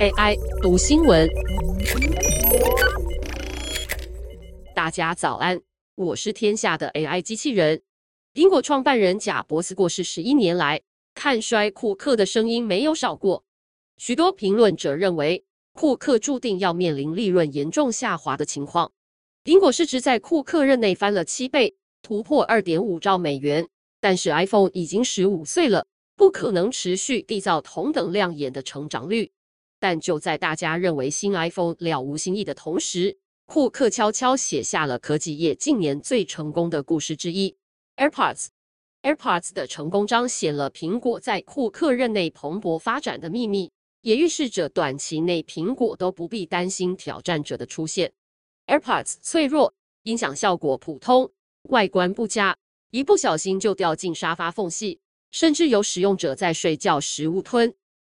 AI 读新闻，大家早安，我是天下的 AI 机器人。苹果创办人贾伯斯过世十一年来，看衰库克的声音没有少过。许多评论者认为，库克注定要面临利润严重下滑的情况。苹果市值在库克任内翻了七倍，突破二点五兆美元。但是 iPhone 已经十五岁了，不可能持续缔造同等亮眼的成长率。但就在大家认为新 iPhone 了无新意的同时，库克悄悄写下了科技业近年最成功的故事之一 ——AirPods。AirPods 的成功彰显了苹果在库克任内蓬勃发展的秘密，也预示着短期内苹果都不必担心挑战者的出现。AirPods 脆弱，音响效果普通，外观不佳，一不小心就掉进沙发缝隙，甚至有使用者在睡觉时误吞。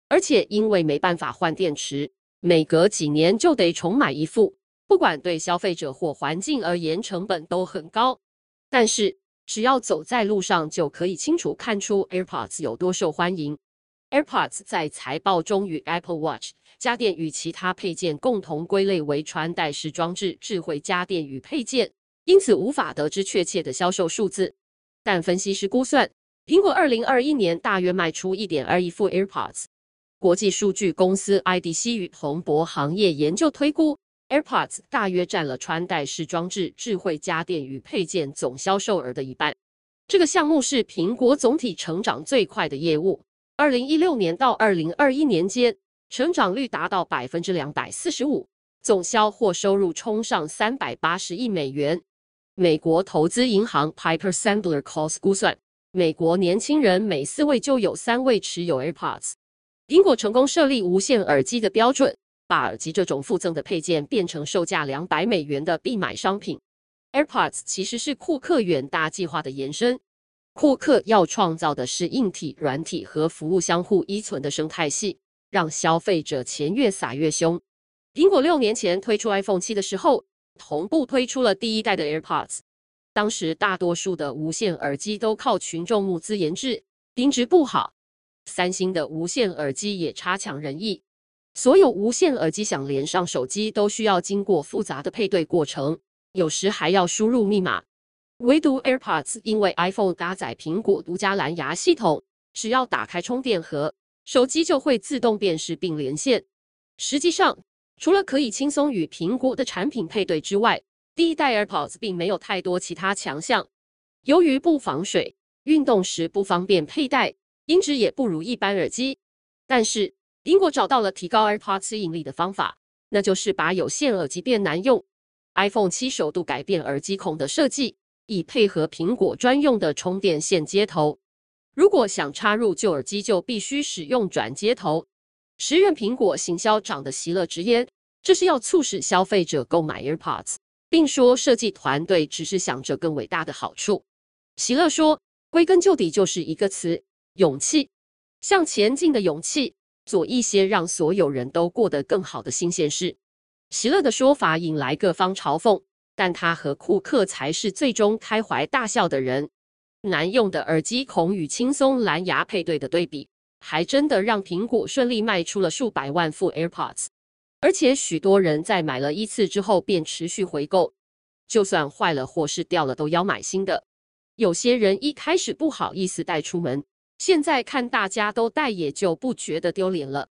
而且因为没办法换电池，每隔几年就得重买一副，不管对消费者或环境而言，成本都很高。但是只要走在路上，就可以清楚看出 AirPods 有多受欢迎。AirPods 在财报中与 Apple Watch 家电与其他配件共同归类为穿戴式装置、智慧家电与配件，因此无法得知确切的销售数字。但分析师估算，苹果2021年大约卖出1.2亿副 AirPods。国际数据公司 IDC 与彭博行业研究推估，AirPods 大约占了穿戴式装置、智慧家电与配件总销售额的一半。这个项目是苹果总体成长最快的业务。二零一六年到二零二一年间，成长率达到百分之两百四十五，总销货收入冲上三百八十亿美元。美国投资银行 Piper Sandler Cost 估算，美国年轻人每四位就有三位持有 AirPods。苹果成功设立无线耳机的标准，把耳机这种附赠的配件变成售价两百美元的必买商品。AirPods 其实是库克远大计划的延伸。库克要创造的是硬体、软体和服务相互依存的生态系，让消费者钱越撒越凶。苹果六年前推出 iPhone 七的时候，同步推出了第一代的 AirPods。当时大多数的无线耳机都靠群众募资研制，音质不好。三星的无线耳机也差强人意，所有无线耳机想连上手机都需要经过复杂的配对过程，有时还要输入密码。唯独 AirPods 因为 iPhone 搭载苹果独家蓝牙系统，只要打开充电盒，手机就会自动辨识并连线。实际上，除了可以轻松与苹果的产品配对之外，第一代 AirPods 并没有太多其他强项。由于不防水，运动时不方便佩戴。音质也不如一般耳机，但是苹果找到了提高 AirPods 吸引力的方法，那就是把有线耳机变难用。iPhone 七首度改变耳机孔的设计，以配合苹果专用的充电线接头。如果想插入旧耳机，就必须使用转接头。时任苹果行销长的席勒直言，这是要促使消费者购买 AirPods，并说设计团队只是想着更伟大的好处。席勒说，归根究底就是一个词。勇气，向前进的勇气，做一些让所有人都过得更好的新鲜事。席勒的说法引来各方嘲讽，但他和库克才是最终开怀大笑的人。难用的耳机孔与轻松蓝牙配对的对比，还真的让苹果顺利卖出了数百万副 AirPods，而且许多人在买了一次之后便持续回购，就算坏了或是掉了都要买新的。有些人一开始不好意思带出门。现在看大家都戴，也就不觉得丢脸了。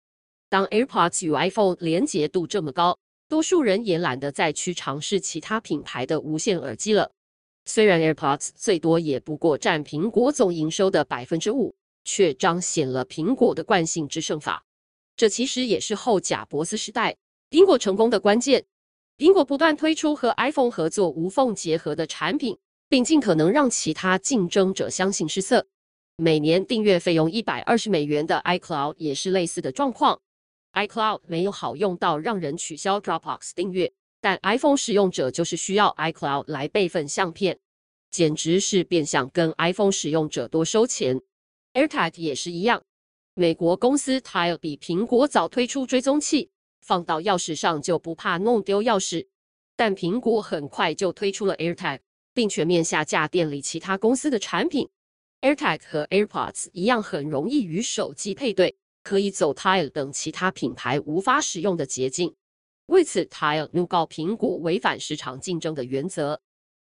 当 AirPods 与 iPhone 连接度这么高，多数人也懒得再去尝试其他品牌的无线耳机了。虽然 AirPods 最多也不过占苹果总营收的百分之五，却彰显了苹果的惯性制胜法。这其实也是后贾伯斯时代苹果成功的关键。苹果不断推出和 iPhone 合作无缝结合的产品，并尽可能让其他竞争者相信失色。每年订阅费用一百二十美元的 iCloud 也是类似的状况。iCloud 没有好用到让人取消 Dropbox 订阅，但 iPhone 使用者就是需要 iCloud 来备份相片，简直是变相跟 iPhone 使用者多收钱。AirTag 也是一样，美国公司 Tile 比苹果早推出追踪器，放到钥匙上就不怕弄丢钥匙，但苹果很快就推出了 AirTag，并全面下架店里其他公司的产品。AirTag 和 AirPods 一样，很容易与手机配对，可以走 Tile 等其他品牌无法使用的捷径。为此，Tile 怒告苹果违反市场竞争的原则。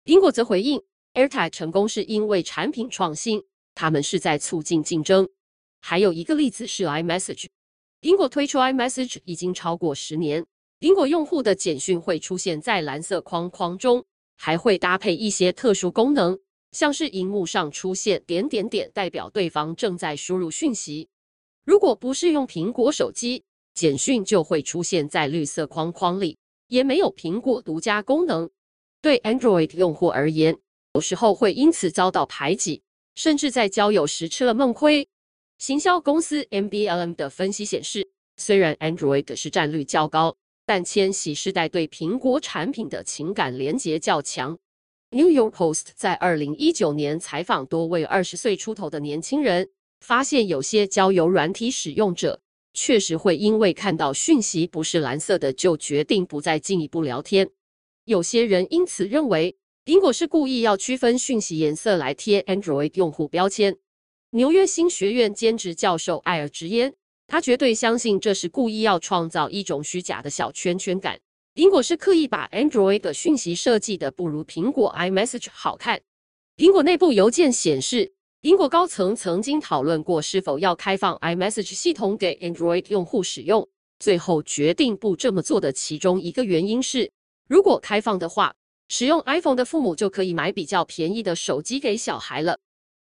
苹果则回应，AirTag 成功是因为产品创新，他们是在促进竞争。还有一个例子是 iMessage，苹果推出 iMessage 已经超过十年，苹果用户的简讯会出现在蓝色框框中，还会搭配一些特殊功能。像是荧幕上出现点点点，代表对方正在输入讯息。如果不是用苹果手机，简讯就会出现在绿色框框里，也没有苹果独家功能。对 Android 用户而言，有时候会因此遭到排挤，甚至在交友时吃了闷亏。行销公司 MBLM 的分析显示，虽然 Android 的市占率较高，但千禧世代对苹果产品的情感连结较强。New York Post 在二零一九年采访多位二十岁出头的年轻人，发现有些交友软体使用者确实会因为看到讯息不是蓝色的，就决定不再进一步聊天。有些人因此认为，苹果是故意要区分讯息颜色来贴 Android 用户标签。纽约新学院兼职教授艾尔直言，他绝对相信这是故意要创造一种虚假的小圈圈感。苹果是刻意把 Android 的讯息设计的不如苹果 iMessage 好看。苹果内部邮件显示，苹果高层曾经讨论过是否要开放 iMessage 系统给 Android 用户使用，最后决定不这么做的其中一个原因是，如果开放的话，使用 iPhone 的父母就可以买比较便宜的手机给小孩了。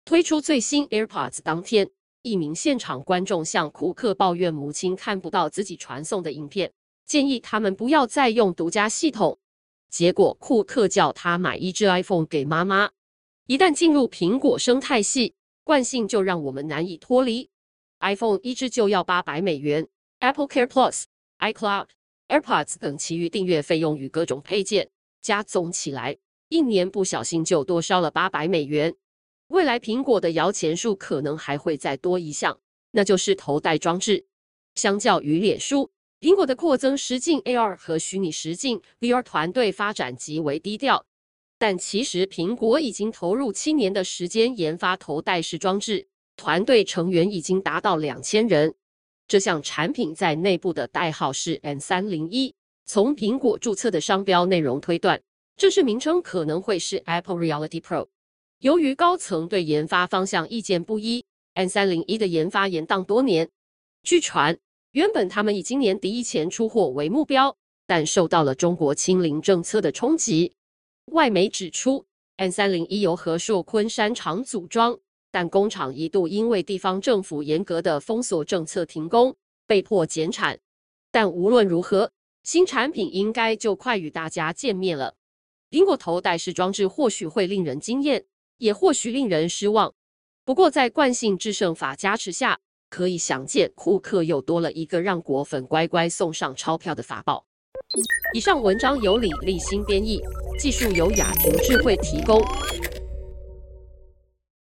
推出最新 AirPods 当天，一名现场观众向库克抱怨母亲看不到自己传送的影片。建议他们不要再用独家系统，结果库克叫他买一只 iPhone 给妈妈。一旦进入苹果生态系，惯性就让我们难以脱离。iPhone 一只就要八百美元，Apple Care Plus、iCloud、AirPods 等其余订阅费用与各种配件加总起来，一年不小心就多烧了八百美元。未来苹果的摇钱树可能还会再多一项，那就是头戴装置。相较于脸书。苹果的扩增实境 AR 和虚拟实境 VR 团队发展极为低调，但其实苹果已经投入七年的时间研发头戴式装置，团队成员已经达到两千人。这项产品在内部的代号是 M301，从苹果注册的商标内容推断，正式名称可能会是 Apple Reality Pro。由于高层对研发方向意见不一，M301 的研发延宕多年。据传。原本他们以今年底以前出货为目标，但受到了中国清零政策的冲击。外媒指出，M301 由和硕昆山厂组装，但工厂一度因为地方政府严格的封锁政策停工，被迫减产。但无论如何，新产品应该就快与大家见面了。苹果头戴式装置或许会令人惊艳，也或许令人失望。不过在惯性制胜法加持下，可以想见，库克又多了一个让果粉乖乖送上钞票的法宝。以上文章由李立新编译，技术由雅婷智慧提供。